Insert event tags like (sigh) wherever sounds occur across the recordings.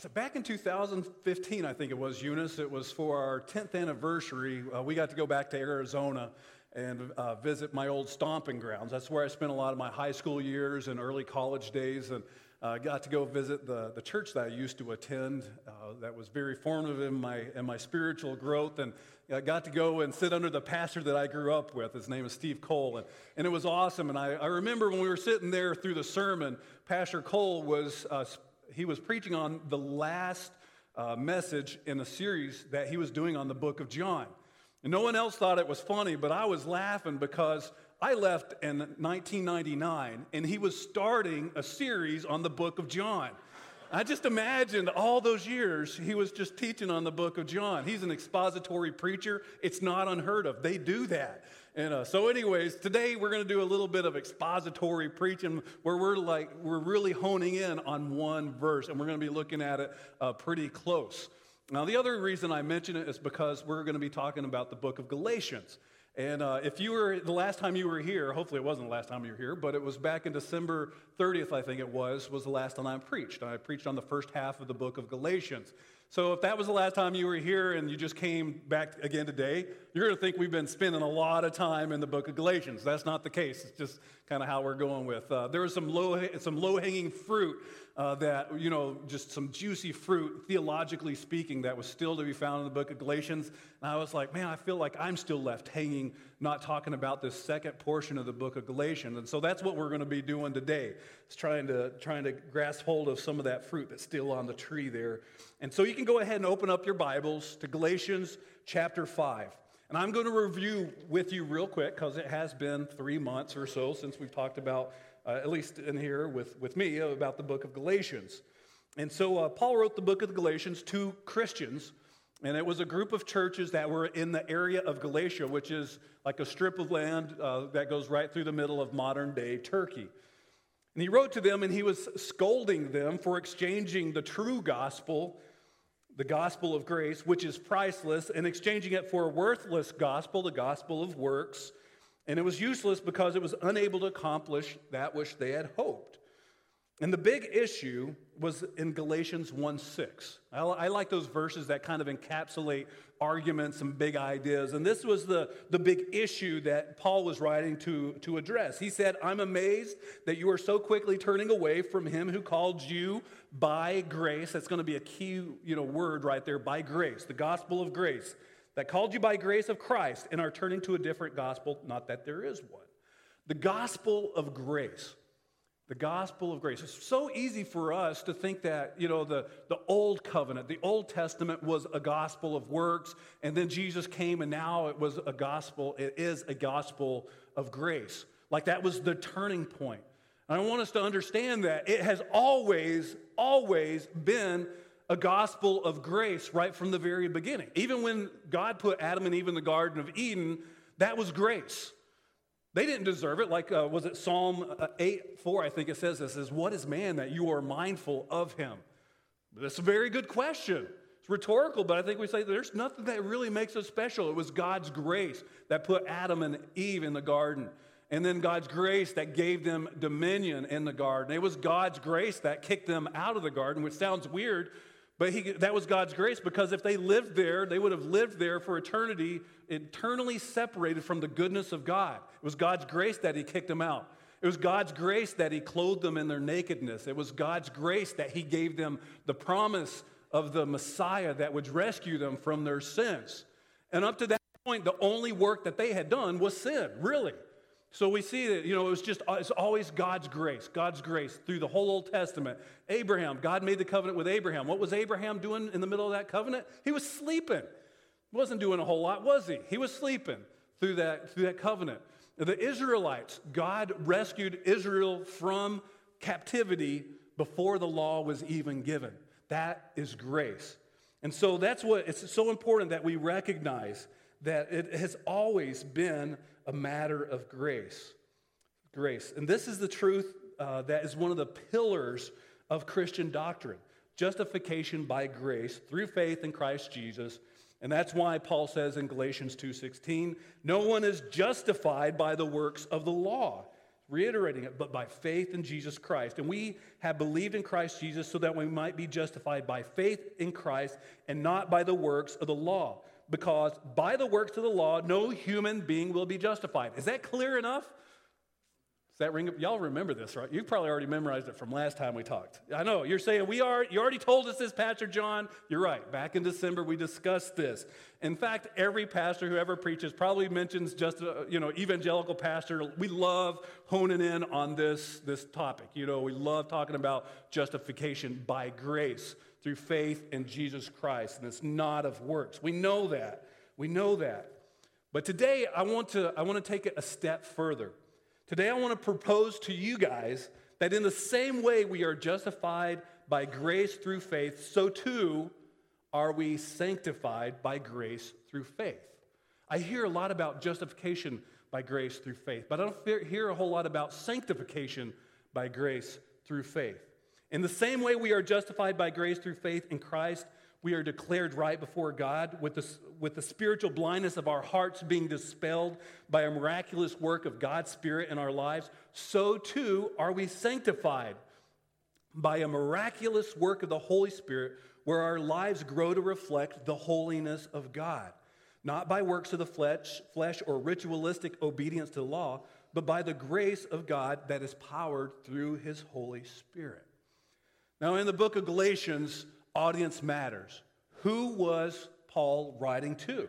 so back in 2015, I think it was, Eunice, it was for our 10th anniversary. Uh, we got to go back to Arizona and uh, visit my old stomping grounds. That's where I spent a lot of my high school years and early college days. And uh, got to go visit the, the church that I used to attend. Uh, that was very formative in my, in my spiritual growth. And I got to go and sit under the pastor that I grew up with. His name is Steve Cole. And, and it was awesome. And I, I remember when we were sitting there through the sermon, Pastor Cole was, uh, he was preaching on the last uh, message in a series that he was doing on the book of John. And no one else thought it was funny, but I was laughing because I left in 1999 and he was starting a series on the book of John. I just imagined all those years he was just teaching on the book of John. He's an expository preacher. It's not unheard of. They do that. And uh, so, anyways, today we're going to do a little bit of expository preaching where we're like, we're really honing in on one verse and we're going to be looking at it uh, pretty close. Now, the other reason I mention it is because we're going to be talking about the book of Galatians. And uh, if you were the last time you were here, hopefully it wasn't the last time you were here, but it was back in December 30th, I think it was, was the last time I preached. I preached on the first half of the book of Galatians. So if that was the last time you were here and you just came back again today, you're going to think we've been spending a lot of time in the book of Galatians. That's not the case. It's just kind of how we're going with. Uh, there was some low, some low hanging fruit uh, that, you know, just some juicy fruit, theologically speaking, that was still to be found in the book of Galatians. And I was like, man, I feel like I'm still left hanging, not talking about this second portion of the book of Galatians. And so that's what we're going to be doing today, is trying to, trying to grasp hold of some of that fruit that's still on the tree there. And so you can go ahead and open up your Bibles to Galatians chapter 5. And I'm going to review with you real quick because it has been three months or so since we've talked about uh, at least in here with, with me, about the book of Galatians. And so uh, Paul wrote the book of the Galatians to Christians, and it was a group of churches that were in the area of Galatia, which is like a strip of land uh, that goes right through the middle of modern day Turkey. And he wrote to them and he was scolding them for exchanging the true gospel, the gospel of grace, which is priceless, and exchanging it for a worthless gospel, the gospel of works and it was useless because it was unable to accomplish that which they had hoped. And the big issue was in Galatians 1 6. I, I, like those verses that kind of encapsulate arguments and big ideas. And this was the, the big issue that Paul was writing to, to address. He said, I'm amazed that you are so quickly turning away from him who called you by grace. That's going to be a key you know, word right there by grace, the gospel of grace that called you by grace of Christ and are turning to a different gospel, not that there is one. The gospel of grace. The gospel of grace. It's so easy for us to think that, you know, the, the old covenant, the Old Testament was a gospel of works, and then Jesus came and now it was a gospel, it is a gospel of grace. Like that was the turning point. And I want us to understand that it has always, always been a gospel of grace right from the very beginning. Even when God put Adam and Eve in the Garden of Eden, that was grace. They didn't deserve it. Like, uh, was it Psalm uh, 8 4? I think it says this is, What is man that you are mindful of him? That's a very good question. It's rhetorical, but I think we say there's nothing that really makes us special. It was God's grace that put Adam and Eve in the garden. And then God's grace that gave them dominion in the garden. It was God's grace that kicked them out of the garden, which sounds weird but he, that was God's grace because if they lived there, they would have lived there for eternity, eternally separated from the goodness of God. It was God's grace that He kicked them out. It was God's grace that He clothed them in their nakedness. It was God's grace that He gave them the promise of the Messiah that would rescue them from their sins. And up to that point, the only work that they had done was sin, really. So we see that, you know, it was just, uh, it's always God's grace, God's grace through the whole Old Testament. Abraham, God made the covenant with Abraham. What was Abraham doing in the middle of that covenant? He was sleeping. Wasn't doing a whole lot, was he? He was sleeping through that, through that covenant. The Israelites, God rescued Israel from captivity before the law was even given. That is grace. And so that's what it's so important that we recognize that it has always been a matter of grace. Grace. And this is the truth uh, that is one of the pillars of Christian doctrine justification by grace through faith in Christ Jesus. And that's why Paul says in Galatians 2:16, no one is justified by the works of the law. reiterating it, but by faith in Jesus Christ. And we have believed in Christ Jesus so that we might be justified by faith in Christ and not by the works of the law. Because by the works of the law, no human being will be justified. Is that clear enough? Does that ring? Y'all remember this, right? You probably already memorized it from last time we talked. I know you're saying we are. You already told us this, Pastor John. You're right. Back in December, we discussed this. In fact, every pastor who ever preaches probably mentions just a, you know evangelical pastor. We love honing in on this this topic. You know, we love talking about justification by grace through faith in Jesus Christ, and it's not of works. We know that. We know that. But today, I want to I want to take it a step further. Today, I want to propose to you guys that in the same way we are justified by grace through faith, so too are we sanctified by grace through faith. I hear a lot about justification by grace through faith, but I don't hear a whole lot about sanctification by grace through faith. In the same way we are justified by grace through faith in Christ, we are declared right before God with the, with the spiritual blindness of our hearts being dispelled by a miraculous work of God's Spirit in our lives, so too are we sanctified by a miraculous work of the Holy Spirit where our lives grow to reflect the holiness of God. Not by works of the flesh, flesh or ritualistic obedience to the law, but by the grace of God that is powered through his Holy Spirit. Now, in the book of Galatians, audience matters. Who was Paul writing to?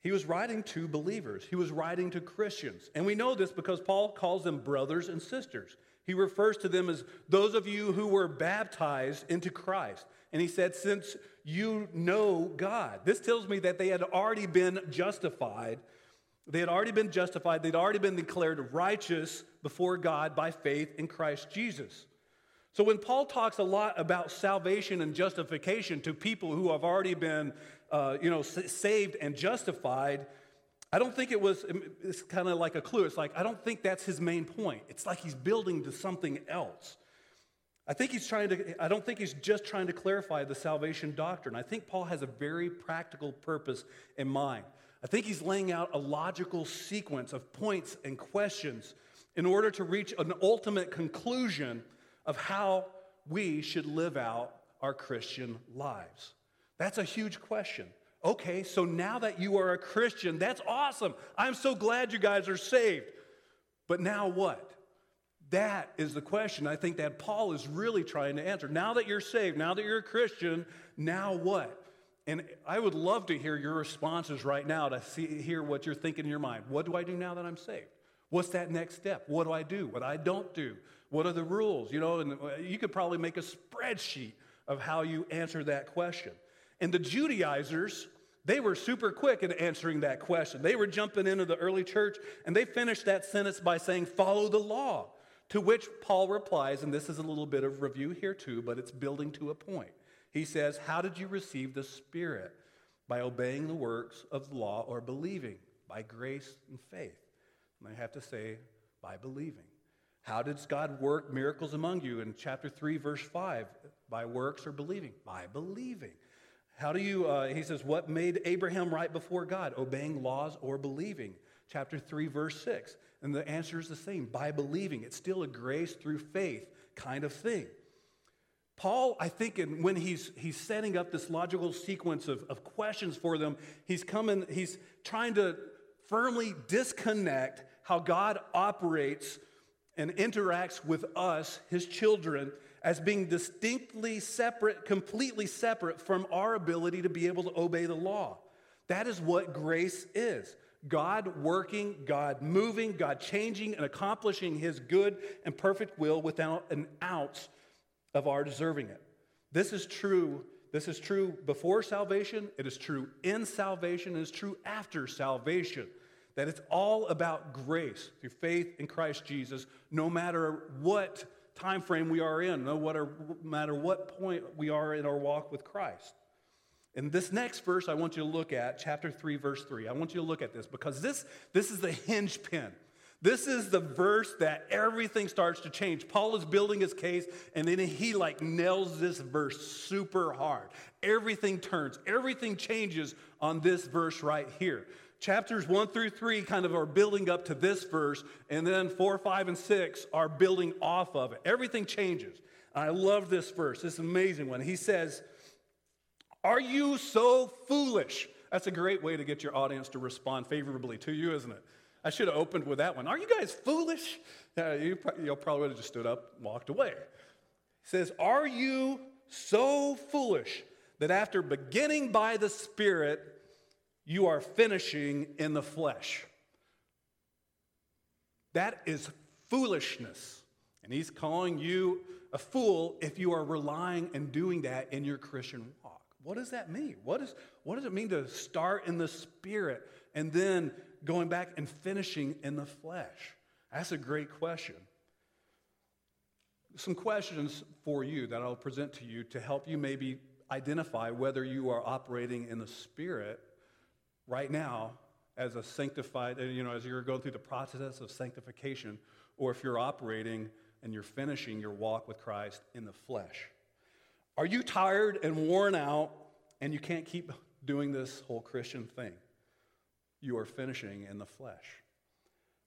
He was writing to believers, he was writing to Christians. And we know this because Paul calls them brothers and sisters. He refers to them as those of you who were baptized into Christ. And he said, Since you know God, this tells me that they had already been justified. They had already been justified. They'd already been declared righteous before God by faith in Christ Jesus. So when Paul talks a lot about salvation and justification to people who have already been, uh, you know, saved and justified, I don't think it was, it's kind of like a clue. It's like, I don't think that's his main point. It's like he's building to something else. I think he's trying to, I don't think he's just trying to clarify the salvation doctrine. I think Paul has a very practical purpose in mind. I think he's laying out a logical sequence of points and questions in order to reach an ultimate conclusion of how we should live out our Christian lives? That's a huge question. Okay, so now that you are a Christian, that's awesome. I'm so glad you guys are saved. But now what? That is the question I think that Paul is really trying to answer. Now that you're saved, now that you're a Christian, now what? And I would love to hear your responses right now to see, hear what you're thinking in your mind. What do I do now that I'm saved? What's that next step? What do I do? What I don't do? What are the rules? You know, and uh, you could probably make a spreadsheet of how you answer that question. And the Judaizers, they were super quick in answering that question. They were jumping into the early church and they finished that sentence by saying, Follow the law. To which Paul replies, and this is a little bit of review here too, but it's building to a point. He says, How did you receive the Spirit? By obeying the works of the law or believing, by grace and faith. And I have to say, by believing. How does God work miracles among you? In chapter 3, verse 5, by works or believing? By believing. How do you, uh, he says, what made Abraham right before God? Obeying laws or believing? Chapter 3, verse 6. And the answer is the same by believing. It's still a grace through faith kind of thing. Paul, I think, in, when he's, he's setting up this logical sequence of, of questions for them, he's coming, he's trying to firmly disconnect how God operates and interacts with us, his children, as being distinctly separate, completely separate from our ability to be able to obey the law. That is what grace is God working, God moving, God changing and accomplishing his good and perfect will without an ounce of our deserving it. This is true. This is true before salvation, it is true in salvation, it is true after salvation that it's all about grace through faith in Christ Jesus, no matter what time frame we are in, no matter what point we are in our walk with Christ. In this next verse, I want you to look at chapter 3, verse 3. I want you to look at this because this, this is the hinge pin. This is the verse that everything starts to change. Paul is building his case, and then he like nails this verse super hard. Everything turns, everything changes on this verse right here. Chapters one through three kind of are building up to this verse, and then four, five, and six are building off of it. Everything changes. I love this verse. It's an amazing one. He says, Are you so foolish? That's a great way to get your audience to respond favorably to you, isn't it? I should have opened with that one. Are you guys foolish? Yeah, you, you probably would have just stood up and walked away. He says, Are you so foolish that after beginning by the Spirit, you are finishing in the flesh. That is foolishness. And he's calling you a fool if you are relying and doing that in your Christian walk. What does that mean? What, is, what does it mean to start in the spirit and then going back and finishing in the flesh? That's a great question. Some questions for you that I'll present to you to help you maybe identify whether you are operating in the spirit right now as a sanctified, uh, you know, as you're going through the process of sanctification, or if you're operating and you're finishing your walk with Christ in the flesh. Are you tired and worn out and you can't keep doing this whole Christian thing? You are finishing in the flesh.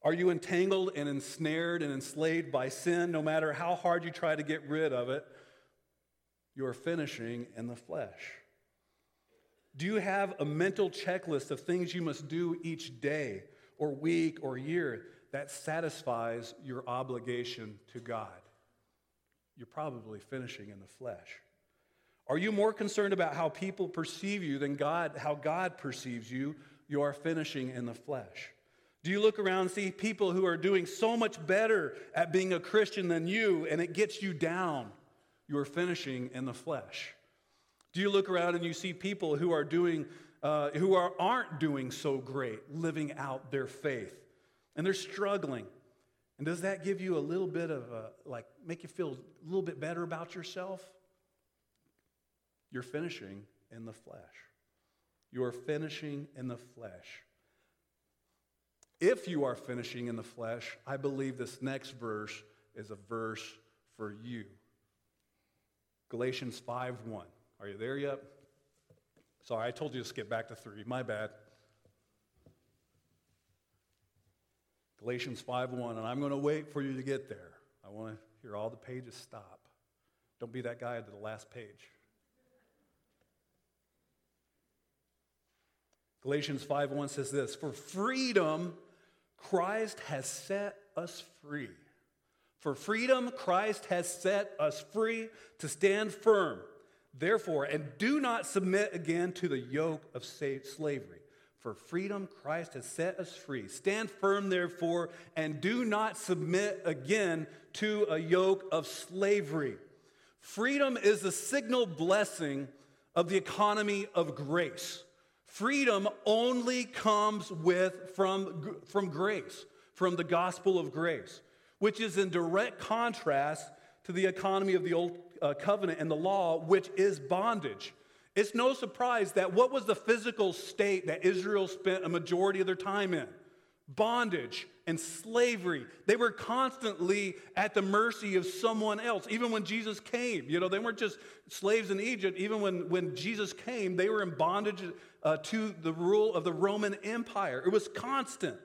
Are you entangled and ensnared and enslaved by sin no matter how hard you try to get rid of it? You are finishing in the flesh. Do you have a mental checklist of things you must do each day or week or year that satisfies your obligation to God? You're probably finishing in the flesh. Are you more concerned about how people perceive you than God, how God perceives you? You are finishing in the flesh. Do you look around and see people who are doing so much better at being a Christian than you and it gets you down? You are finishing in the flesh. Do you look around and you see people who are doing, uh, who are, aren't doing so great, living out their faith, and they're struggling? And does that give you a little bit of a, like, make you feel a little bit better about yourself? You're finishing in the flesh. You are finishing in the flesh. If you are finishing in the flesh, I believe this next verse is a verse for you. Galatians 5 1. Are you there yet? Sorry, I told you to skip back to 3. My bad. Galatians 5:1 and I'm going to wait for you to get there. I want to hear all the pages stop. Don't be that guy at the last page. Galatians 5:1 says this, "For freedom Christ has set us free. For freedom Christ has set us free to stand firm. Therefore, and do not submit again to the yoke of slavery. For freedom, Christ has set us free. Stand firm, therefore, and do not submit again to a yoke of slavery. Freedom is the signal blessing of the economy of grace. Freedom only comes with from, from grace, from the gospel of grace, which is in direct contrast to the economy of the old uh, covenant and the law, which is bondage. It's no surprise that what was the physical state that Israel spent a majority of their time in? Bondage and slavery. They were constantly at the mercy of someone else. Even when Jesus came, you know, they weren't just slaves in Egypt. Even when, when Jesus came, they were in bondage uh, to the rule of the Roman Empire. It was constant.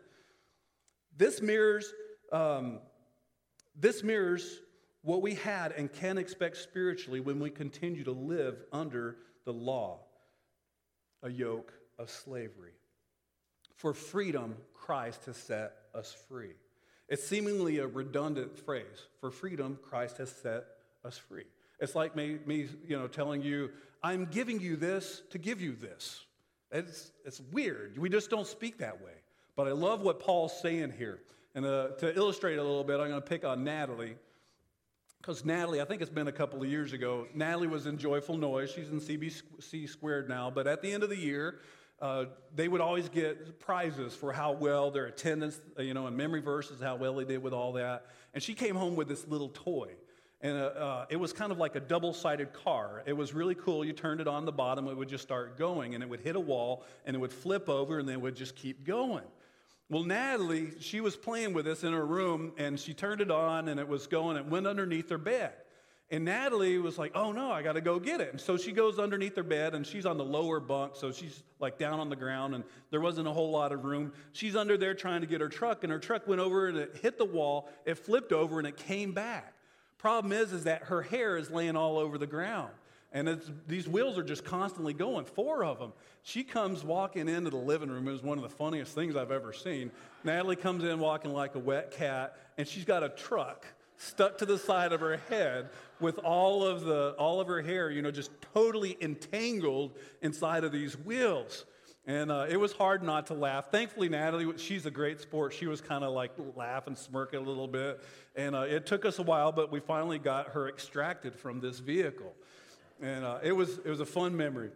This mirrors, um, this mirrors what we had and can expect spiritually when we continue to live under the law, a yoke of slavery. For freedom, Christ has set us free. It's seemingly a redundant phrase. For freedom, Christ has set us free. It's like me, me you know, telling you, I'm giving you this to give you this. It's, it's weird. We just don't speak that way. But I love what Paul's saying here. And uh, to illustrate a little bit, I'm going to pick on Natalie because Natalie, I think it's been a couple of years ago, Natalie was in Joyful Noise. She's in CBC Squared now. But at the end of the year, uh, they would always get prizes for how well their attendance, uh, you know, and memory verses, how well they did with all that. And she came home with this little toy. And uh, uh, it was kind of like a double sided car. It was really cool. You turned it on the bottom, it would just start going, and it would hit a wall, and it would flip over, and then it would just keep going. Well, Natalie, she was playing with this in her room and she turned it on and it was going, it went underneath her bed. And Natalie was like, oh no, I got to go get it. And so she goes underneath her bed and she's on the lower bunk. So she's like down on the ground and there wasn't a whole lot of room. She's under there trying to get her truck and her truck went over and it hit the wall. It flipped over and it came back. Problem is, is that her hair is laying all over the ground. And these wheels are just constantly going, four of them. She comes walking into the living room. It was one of the funniest things I've ever seen. Natalie comes in walking like a wet cat, and she's got a truck stuck to the side of her head with all of the all of her hair you know just totally entangled inside of these wheels and uh, it was hard not to laugh thankfully natalie she's a great sport she was kind of like laugh and smirk a little bit and uh, it took us a while but we finally got her extracted from this vehicle and uh, it was it was a fun memory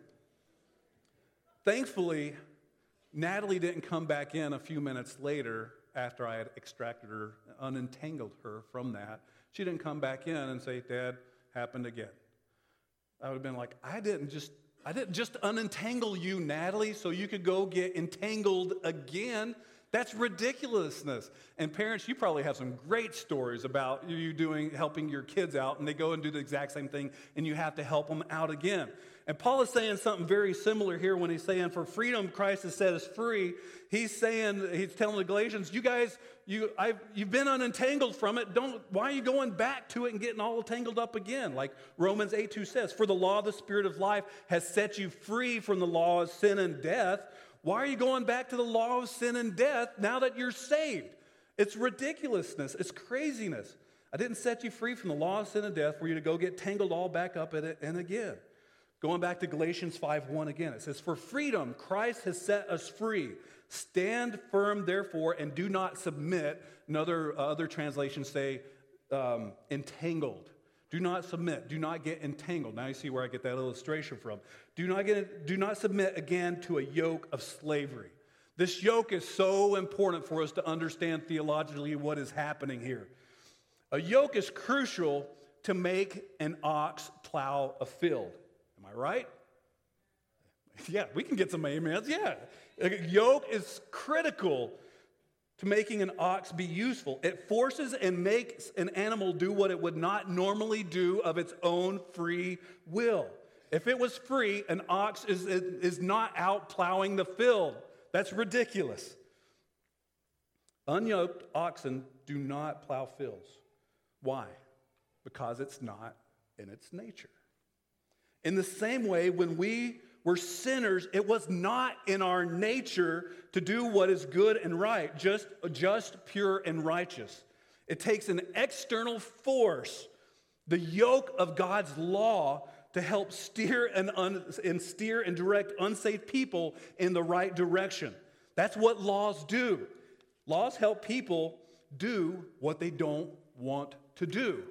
thankfully natalie didn't come back in a few minutes later after I had extracted her, unentangled her from that, she didn't come back in and say, Dad, happened again. I would have been like, I didn't just I didn't just unentangle you, Natalie, so you could go get entangled again. That's ridiculousness. And parents, you probably have some great stories about you doing helping your kids out, and they go and do the exact same thing, and you have to help them out again. And Paul is saying something very similar here when he's saying, For freedom, Christ has set us free. He's saying, he's telling the Galatians, you guys, you, I've, you've been unentangled from it. Don't, why are you going back to it and getting all tangled up again? Like Romans 8 2 says, For the law of the Spirit of life has set you free from the law of sin and death. Why are you going back to the law of sin and death now that you're saved? It's ridiculousness, it's craziness. I didn't set you free from the law of sin and death for you to go get tangled all back up in it and again. Going back to Galatians 5:1 again, it says, For freedom Christ has set us free. Stand firm, therefore, and do not submit. Another uh, other translations say, um, entangled. Do not submit. Do not get entangled. Now you see where I get that illustration from. Do not, get, do not submit again to a yoke of slavery. This yoke is so important for us to understand theologically what is happening here. A yoke is crucial to make an ox plow a field. Am I right? (laughs) Yeah, we can get some amens. Yeah. A yoke is critical to making an ox be useful. It forces and makes an animal do what it would not normally do of its own free will. If it was free, an ox is, is not out plowing the field. That's ridiculous. Unyoked oxen do not plow fields. Why? Because it's not in its nature. In the same way, when we were sinners, it was not in our nature to do what is good and right, just, just pure and righteous. It takes an external force, the yoke of God's law, to help steer and, un, and steer and direct unsafe people in the right direction. That's what laws do. Laws help people do what they don't want to do.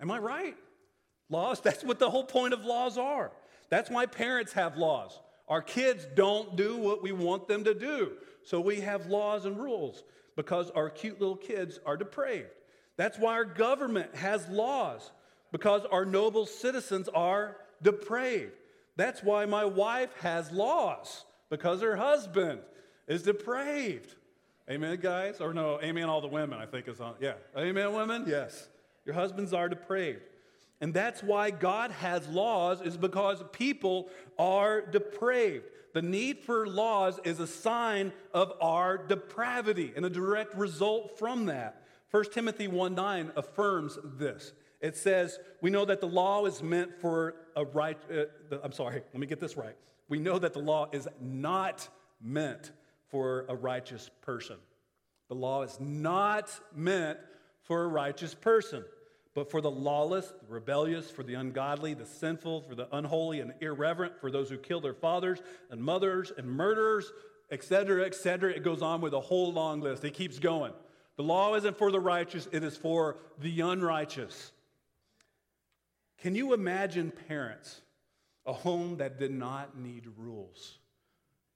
Am I right? Laws, (laughs) that's what the whole point of laws are. That's why parents have laws. Our kids don't do what we want them to do. So we have laws and rules because our cute little kids are depraved. That's why our government has laws because our noble citizens are depraved. That's why my wife has laws because her husband is depraved. Amen, guys? Or no, amen, all the women, I think is on. Yeah. Amen, women? Yes. Your husbands are depraved. And that's why God has laws, is because people are depraved. The need for laws is a sign of our depravity and a direct result from that. 1 Timothy 1 9 affirms this. It says, We know that the law is meant for a right, uh, I'm sorry, let me get this right. We know that the law is not meant for a righteous person. The law is not meant for a righteous person but for the lawless, the rebellious, for the ungodly, the sinful, for the unholy and irreverent, for those who kill their fathers and mothers and murderers, etc., etc. It goes on with a whole long list. It keeps going. The law isn't for the righteous, it is for the unrighteous. Can you imagine parents, a home that did not need rules?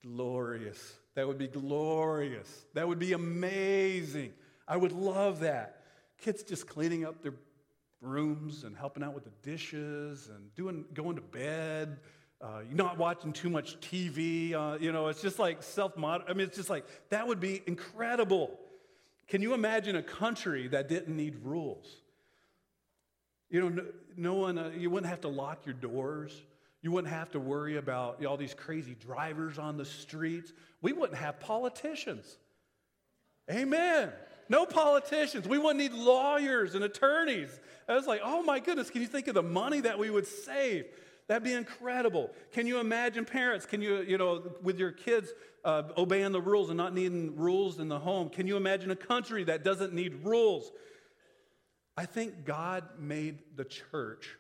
Glorious. That would be glorious. That would be amazing. I would love that. Kids just cleaning up their rooms and helping out with the dishes and doing going to bed. Uh, you're not watching too much TV. Uh, you know, it's just like self mod. I mean, it's just like that would be incredible. Can you imagine a country that didn't need rules? You know, no, no one, uh, you wouldn't have to lock your doors. You wouldn't have to worry about all these crazy drivers on the streets. We wouldn't have politicians. Amen. No politicians. We wouldn't need lawyers and attorneys. I was like, oh my goodness, can you think of the money that we would save? That'd be incredible. Can you imagine parents? Can you, you know, with your kids uh, obeying the rules and not needing rules in the home? Can you imagine a country that doesn't need rules? I think God made the church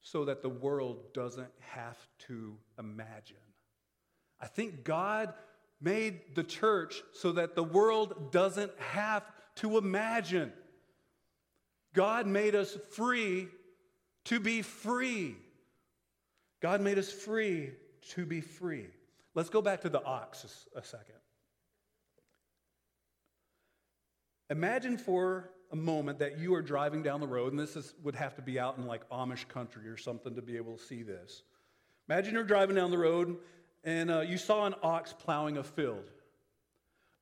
so that the world doesn't have to imagine. I think God made the church so that the world doesn't have to imagine. God made us free to be free. God made us free to be free. Let's go back to the ox a second. Imagine for a moment that you are driving down the road, and this is, would have to be out in like Amish country or something to be able to see this. Imagine you're driving down the road and uh, you saw an ox plowing a field.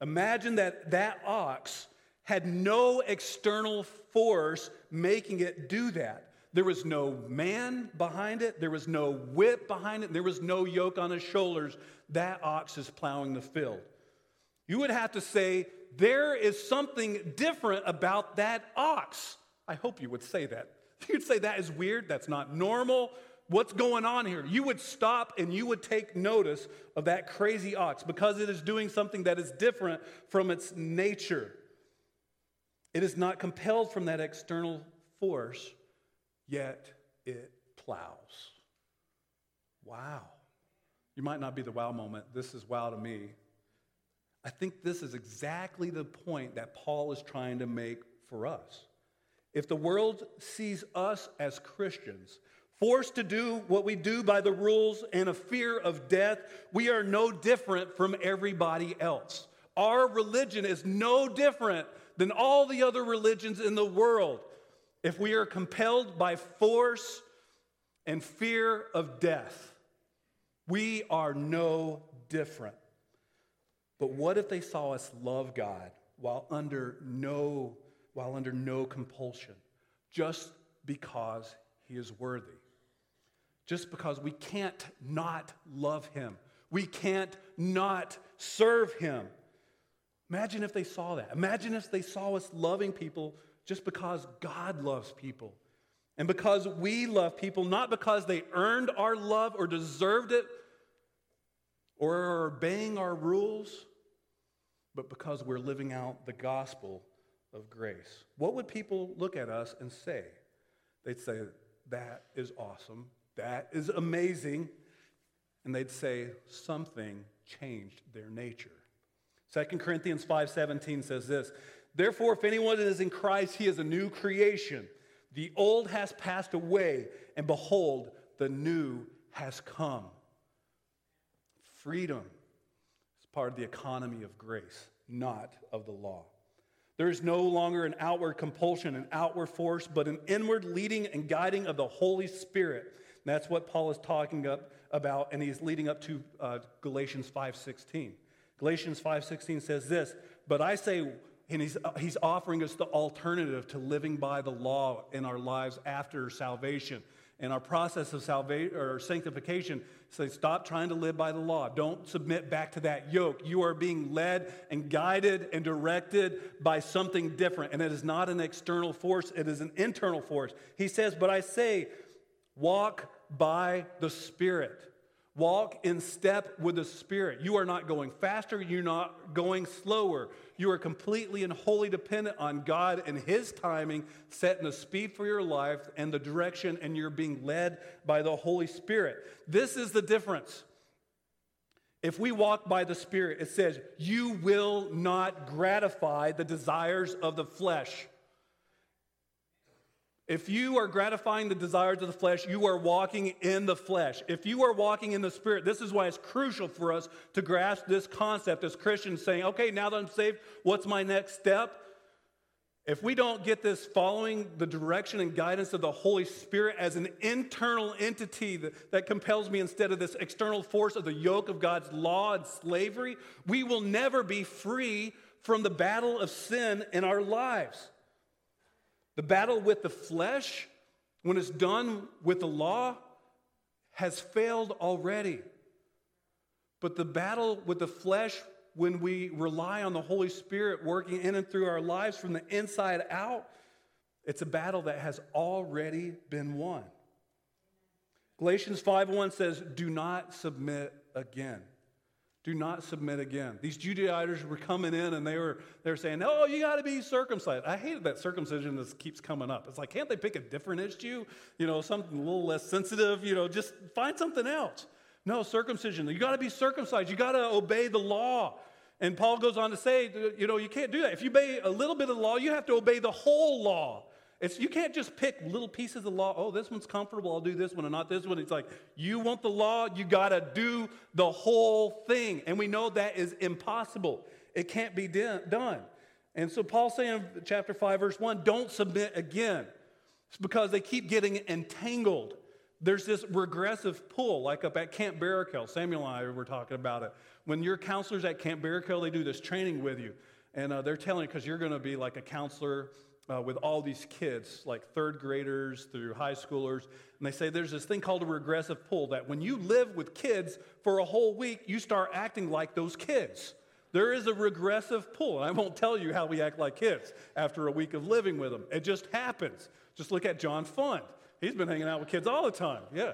Imagine that that ox had no external force making it do that. There was no man behind it, there was no whip behind it, there was no yoke on his shoulders. That ox is plowing the field. You would have to say, there is something different about that ox. I hope you would say that. (laughs) You'd say that is weird, that's not normal. What's going on here? You would stop and you would take notice of that crazy ox because it is doing something that is different from its nature. It is not compelled from that external force, yet it plows. Wow. You might not be the wow moment. This is wow to me. I think this is exactly the point that Paul is trying to make for us. If the world sees us as Christians, forced to do what we do by the rules and a fear of death, we are no different from everybody else. Our religion is no different than all the other religions in the world. If we are compelled by force and fear of death, we are no different. But what if they saw us love God while under no, while under no compulsion, just because he is worthy? Just because we can't not love him. We can't not serve him. Imagine if they saw that. Imagine if they saw us loving people just because God loves people. And because we love people, not because they earned our love or deserved it or are obeying our rules, but because we're living out the gospel of grace. What would people look at us and say? They'd say, That is awesome. That is amazing. And they'd say, Something changed their nature. 2 Corinthians 5:17 says this, Therefore, if anyone is in Christ, he is a new creation. The old has passed away, and behold, the new has come. Freedom is part of the economy of grace, not of the law. There is no longer an outward compulsion, an outward force, but an inward leading and guiding of the Holy Spirit. That's what Paul is talking up, about, and he's leading up to uh, Galatians 5.16. Galatians 5.16 says this, But I say, and he's, uh, he's offering us the alternative to living by the law in our lives after salvation. And our process of salvation or sanctification Say, stop trying to live by the law. Don't submit back to that yoke. You are being led and guided and directed by something different. And it is not an external force, it is an internal force. He says, But I say, walk by the Spirit. Walk in step with the Spirit. You are not going faster, you're not going slower. You are completely and wholly dependent on God and His timing, setting the speed for your life and the direction, and you're being led by the Holy Spirit. This is the difference. If we walk by the Spirit, it says, You will not gratify the desires of the flesh. If you are gratifying the desires of the flesh, you are walking in the flesh. If you are walking in the spirit, this is why it's crucial for us to grasp this concept as Christians saying, okay, now that I'm saved, what's my next step? If we don't get this following the direction and guidance of the Holy Spirit as an internal entity that, that compels me instead of this external force of the yoke of God's law and slavery, we will never be free from the battle of sin in our lives. The battle with the flesh, when it's done with the law, has failed already. But the battle with the flesh, when we rely on the Holy Spirit working in and through our lives from the inside out, it's a battle that has already been won. Galatians 5:1 says, "Do not submit again." Do not submit again. These Judaizers were coming in and they were, they were saying, Oh, you got to be circumcised. I hated that circumcision that keeps coming up. It's like, can't they pick a different issue? You know, something a little less sensitive? You know, just find something else. No, circumcision. You got to be circumcised. You got to obey the law. And Paul goes on to say, you know, you can't do that. If you obey a little bit of the law, you have to obey the whole law. It's, you can't just pick little pieces of law. Oh, this one's comfortable. I'll do this one and not this one. It's like, you want the law, you got to do the whole thing. And we know that is impossible. It can't be done. And so Paul's saying in chapter 5, verse 1, don't submit again. It's because they keep getting entangled. There's this regressive pull, like up at Camp Barakel. Samuel and I were talking about it. When you're counselors at Camp Barakel, they do this training with you. And uh, they're telling you, because you're going to be like a counselor uh, with all these kids, like third graders through high schoolers. And they say there's this thing called a regressive pull that when you live with kids for a whole week, you start acting like those kids. There is a regressive pull. And I won't tell you how we act like kids after a week of living with them. It just happens. Just look at John Fund. He's been hanging out with kids all the time. Yeah.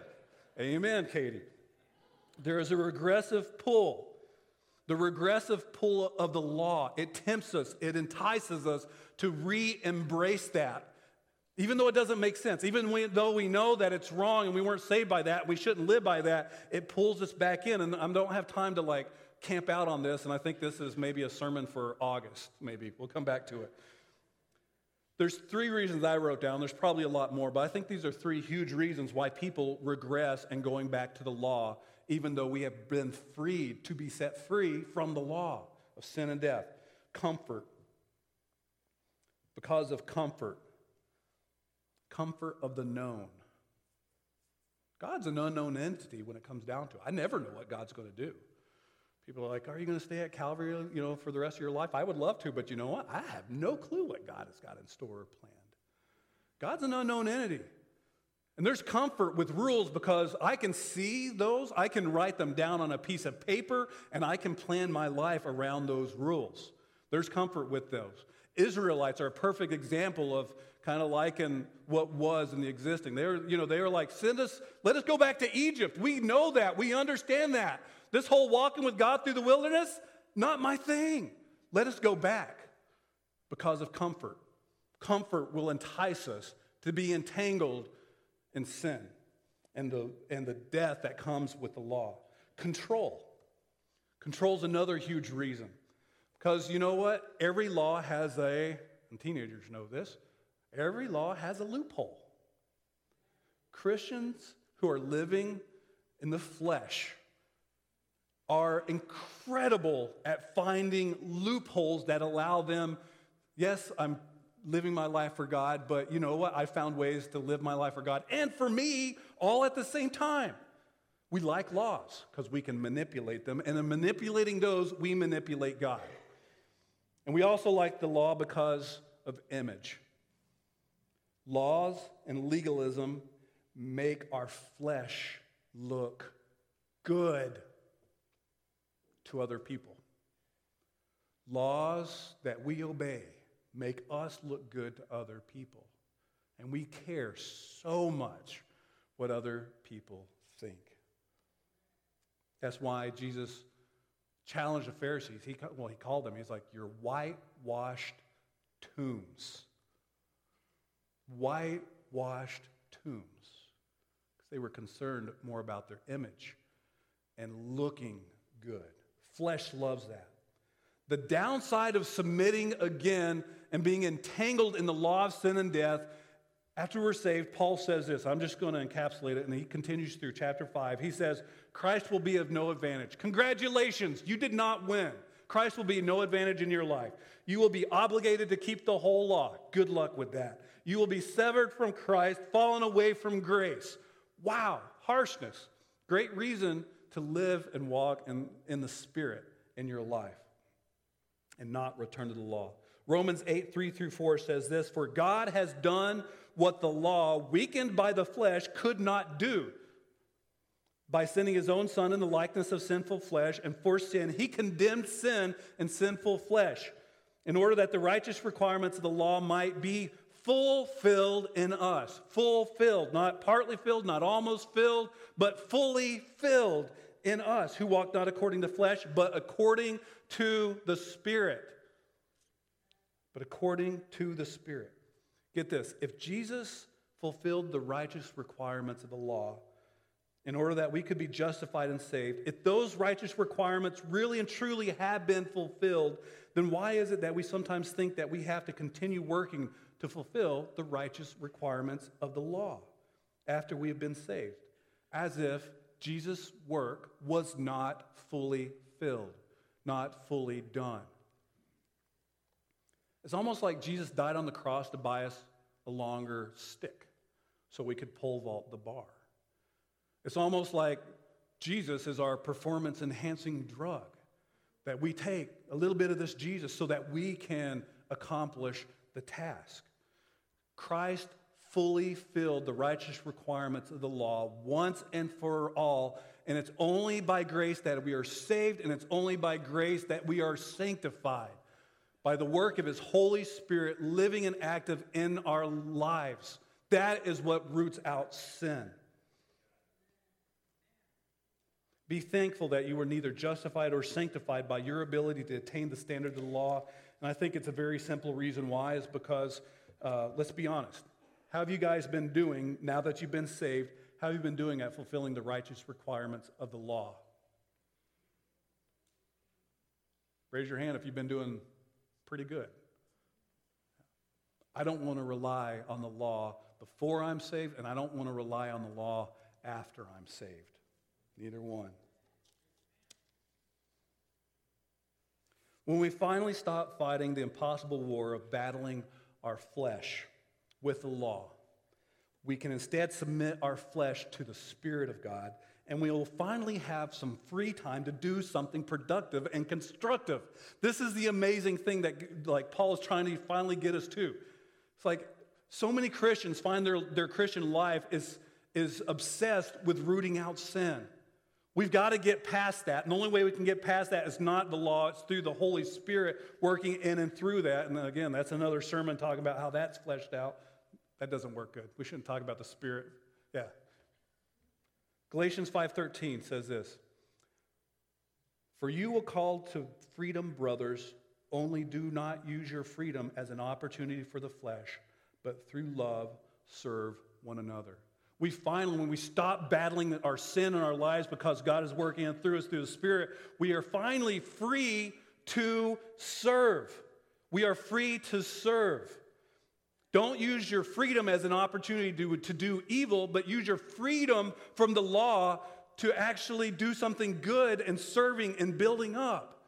Amen, Katie. There is a regressive pull. The regressive pull of the law, it tempts us, it entices us to re embrace that. Even though it doesn't make sense, even though we know that it's wrong and we weren't saved by that, we shouldn't live by that, it pulls us back in. And I don't have time to like camp out on this, and I think this is maybe a sermon for August, maybe. We'll come back to it. There's three reasons I wrote down. There's probably a lot more, but I think these are three huge reasons why people regress and going back to the law, even though we have been freed to be set free from the law of sin and death. Comfort, because of comfort. Comfort of the known. God's an unknown entity when it comes down to it. I never know what God's going to do. People are like, Are you going to stay at Calvary you know, for the rest of your life? I would love to, but you know what? I have no clue what God has got in store or planned. God's an unknown entity. And there's comfort with rules because I can see those, I can write them down on a piece of paper, and I can plan my life around those rules. There's comfort with those. Israelites are a perfect example of kind of like in what was in the existing. They were, you know, they were like, send us, let us go back to Egypt. We know that. We understand that. This whole walking with God through the wilderness, not my thing. Let us go back because of comfort. Comfort will entice us to be entangled in sin and the, and the death that comes with the law. Control. Control is another huge reason. Because you know what? Every law has a, and teenagers know this, every law has a loophole. Christians who are living in the flesh are incredible at finding loopholes that allow them, yes, I'm living my life for God, but you know what? I found ways to live my life for God and for me all at the same time. We like laws because we can manipulate them, and in manipulating those, we manipulate God. And we also like the law because of image. Laws and legalism make our flesh look good to other people. Laws that we obey make us look good to other people. And we care so much what other people think. That's why Jesus challenged the Pharisees. He, well, he called them, he's like, You're whitewashed tombs. Whitewashed tombs. Because they were concerned more about their image and looking good. Flesh loves that. The downside of submitting again and being entangled in the law of sin and death after we're saved, Paul says this. I'm just going to encapsulate it, and he continues through chapter 5. He says, Christ will be of no advantage. Congratulations, you did not win. Christ will be no advantage in your life. You will be obligated to keep the whole law. Good luck with that. You will be severed from Christ, fallen away from grace. Wow, harshness. Great reason to live and walk in, in the Spirit in your life and not return to the law. Romans 8, 3 through 4 says this For God has done what the law, weakened by the flesh, could not do. By sending his own son in the likeness of sinful flesh, and for sin, he condemned sin and sinful flesh, in order that the righteous requirements of the law might be fulfilled in us. Fulfilled, not partly filled, not almost filled, but fully filled in us, who walk not according to flesh, but according to the Spirit. But according to the Spirit. Get this if Jesus fulfilled the righteous requirements of the law, in order that we could be justified and saved, if those righteous requirements really and truly have been fulfilled, then why is it that we sometimes think that we have to continue working to fulfill the righteous requirements of the law after we have been saved? As if Jesus' work was not fully filled, not fully done. It's almost like Jesus died on the cross to buy us a longer stick so we could pole vault the bar. It's almost like Jesus is our performance enhancing drug that we take a little bit of this Jesus so that we can accomplish the task. Christ fully filled the righteous requirements of the law once and for all. And it's only by grace that we are saved, and it's only by grace that we are sanctified by the work of His Holy Spirit living and active in our lives. That is what roots out sin. Be thankful that you were neither justified or sanctified by your ability to attain the standard of the law. And I think it's a very simple reason why, is because, uh, let's be honest, how have you guys been doing now that you've been saved? How have you been doing at fulfilling the righteous requirements of the law? Raise your hand if you've been doing pretty good. I don't want to rely on the law before I'm saved, and I don't want to rely on the law after I'm saved. Neither one. When we finally stop fighting the impossible war of battling our flesh, with the law. We can instead submit our flesh to the Spirit of God, and we will finally have some free time to do something productive and constructive. This is the amazing thing that like Paul is trying to finally get us to. It's like so many Christians find their, their Christian life is, is obsessed with rooting out sin. We've got to get past that. And the only way we can get past that is not the law, it's through the Holy Spirit working in and through that. And again, that's another sermon talking about how that's fleshed out. That doesn't work good. We shouldn't talk about the Spirit. Yeah. Galatians 5:13 says this. For you will call to freedom, brothers, only do not use your freedom as an opportunity for the flesh, but through love serve one another. We finally, when we stop battling our sin in our lives because God is working in through us through the Spirit, we are finally free to serve. We are free to serve. Don't use your freedom as an opportunity to, to do evil, but use your freedom from the law to actually do something good and serving and building up.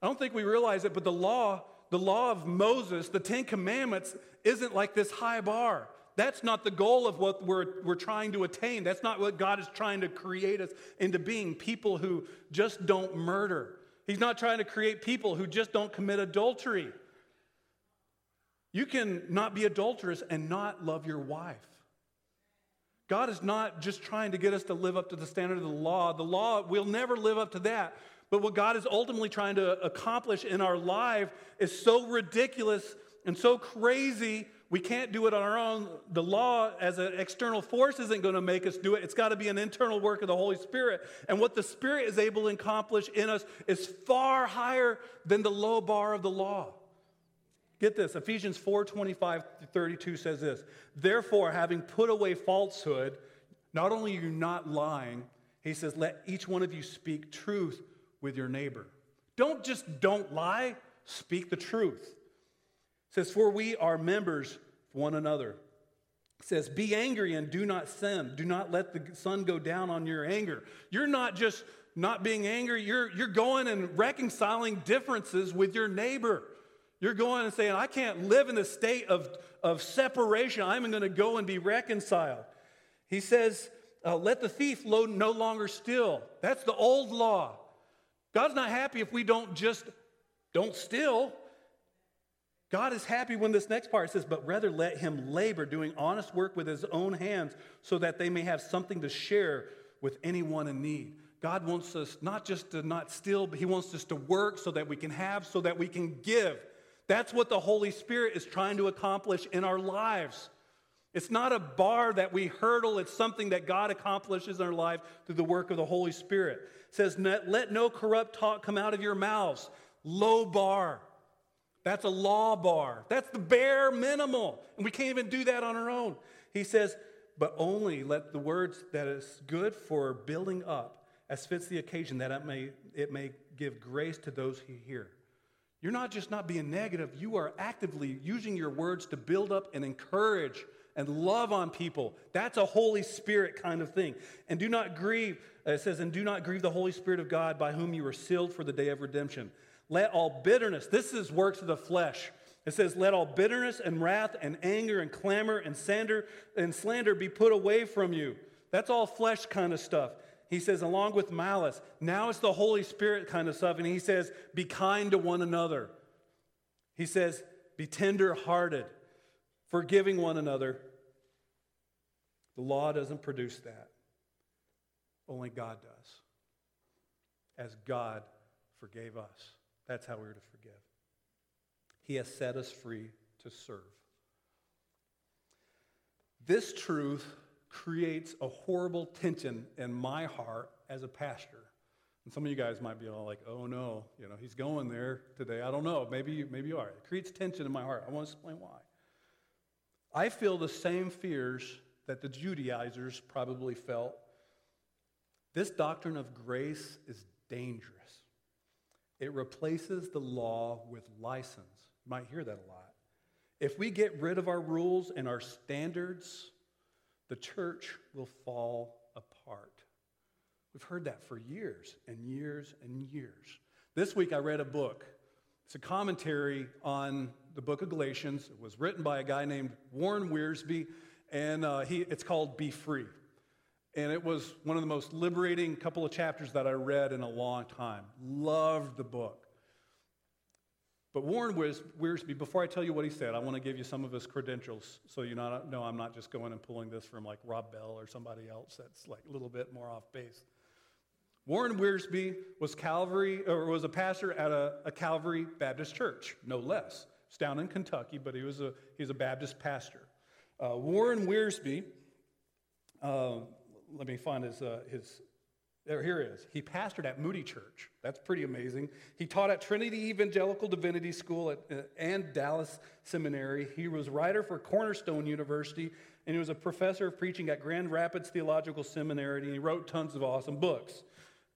I don't think we realize it, but the law, the law of Moses, the Ten Commandments, isn't like this high bar. That's not the goal of what we're, we're trying to attain. That's not what God is trying to create us into being people who just don't murder. He's not trying to create people who just don't commit adultery. You can not be adulterous and not love your wife. God is not just trying to get us to live up to the standard of the law. The law, we'll never live up to that. But what God is ultimately trying to accomplish in our life is so ridiculous and so crazy, we can't do it on our own. The law, as an external force, isn't going to make us do it. It's got to be an internal work of the Holy Spirit. And what the Spirit is able to accomplish in us is far higher than the low bar of the law. Get this, Ephesians 4 25 32 says this. Therefore, having put away falsehood, not only are you not lying, he says, let each one of you speak truth with your neighbor. Don't just don't lie, speak the truth. It says, for we are members of one another. It says, be angry and do not sin. Do not let the sun go down on your anger. You're not just not being angry, you're, you're going and reconciling differences with your neighbor. You're going and saying, I can't live in the state of, of separation. I'm going to go and be reconciled. He says, uh, let the thief no longer steal. That's the old law. God's not happy if we don't just don't steal. God is happy when this next part says, but rather let him labor, doing honest work with his own hands, so that they may have something to share with anyone in need. God wants us not just to not steal, but he wants us to work so that we can have, so that we can give. That's what the Holy Spirit is trying to accomplish in our lives. It's not a bar that we hurdle, it's something that God accomplishes in our life through the work of the Holy Spirit. It says, Let no corrupt talk come out of your mouths. Low bar. That's a law bar. That's the bare minimal. And we can't even do that on our own. He says, but only let the words that is good for building up as fits the occasion, that it may, it may give grace to those who hear. You're not just not being negative, you are actively using your words to build up and encourage and love on people. That's a Holy Spirit kind of thing. And do not grieve, uh, it says, and do not grieve the Holy Spirit of God by whom you were sealed for the day of redemption. Let all bitterness, this is works of the flesh. It says, Let all bitterness and wrath and anger and clamor and slander and slander be put away from you. That's all flesh kind of stuff. He says, along with malice. Now it's the Holy Spirit kind of stuff. And he says, Be kind to one another. He says, Be tender hearted, forgiving one another. The law doesn't produce that, only God does, as God forgave us. That's how we're to forgive. He has set us free to serve. This truth creates a horrible tension in my heart as a pastor. And some of you guys might be all like, oh no, you know, he's going there today. I don't know. Maybe you, maybe you are. It creates tension in my heart. I want to explain why. I feel the same fears that the Judaizers probably felt. This doctrine of grace is dangerous. It replaces the law with license. You might hear that a lot. If we get rid of our rules and our standards, the church will fall apart. We've heard that for years and years and years. This week I read a book. It's a commentary on the book of Galatians. It was written by a guy named Warren Wiersbe, and uh, he, it's called Be Free. And it was one of the most liberating couple of chapters that I read in a long time. Loved the book. But Warren Wiersbe, before I tell you what he said, I want to give you some of his credentials so you know I'm not just going and pulling this from like Rob Bell or somebody else that's like a little bit more off base. Warren Wiersbe was Calvary or was a pastor at a, a Calvary Baptist church, no less. It's down in Kentucky, but he was a he's a Baptist pastor. Uh, Warren Wiersbe uh, let me find his, uh, his there, here is. He pastored at Moody Church. That's pretty amazing. He taught at Trinity Evangelical Divinity School at, uh, and Dallas Seminary. He was writer for Cornerstone University, and he was a professor of preaching at Grand Rapids Theological Seminary, and he wrote tons of awesome books.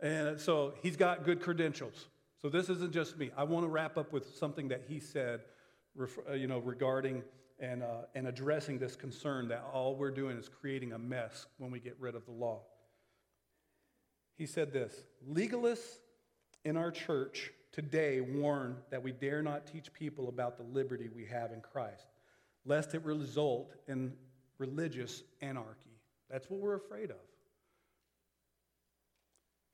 And so he's got good credentials. So this isn't just me. I want to wrap up with something that he said, uh, you know, regarding and, uh, and addressing this concern that all we're doing is creating a mess when we get rid of the law. He said this Legalists in our church today warn that we dare not teach people about the liberty we have in Christ, lest it result in religious anarchy. That's what we're afraid of.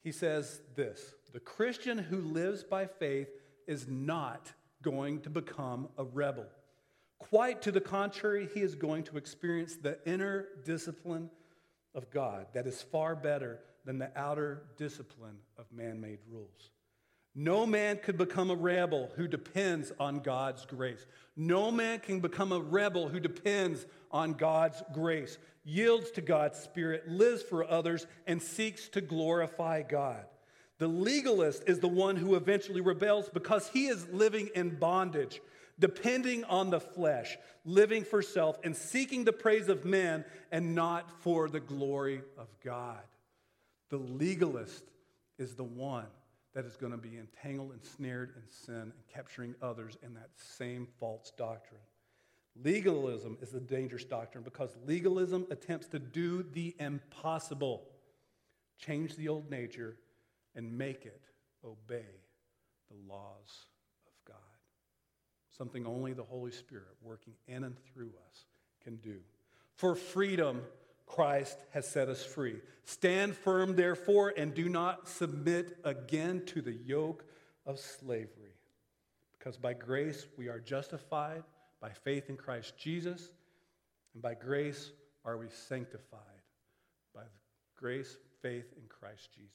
He says this The Christian who lives by faith is not going to become a rebel. Quite to the contrary, he is going to experience the inner discipline of God that is far better than the outer discipline of man made rules. No man could become a rebel who depends on God's grace. No man can become a rebel who depends on God's grace, yields to God's Spirit, lives for others, and seeks to glorify God. The legalist is the one who eventually rebels because he is living in bondage depending on the flesh, living for self, and seeking the praise of men and not for the glory of God. The legalist is the one that is going to be entangled and snared in sin and capturing others in that same false doctrine. Legalism is a dangerous doctrine because legalism attempts to do the impossible, change the old nature, and make it obey the laws of God. something only the Holy Spirit working in and through us can do. For freedom, Christ has set us free. Stand firm, therefore, and do not submit again to the yoke of slavery. Because by grace we are justified by faith in Christ Jesus, and by grace are we sanctified by grace, faith in Christ Jesus.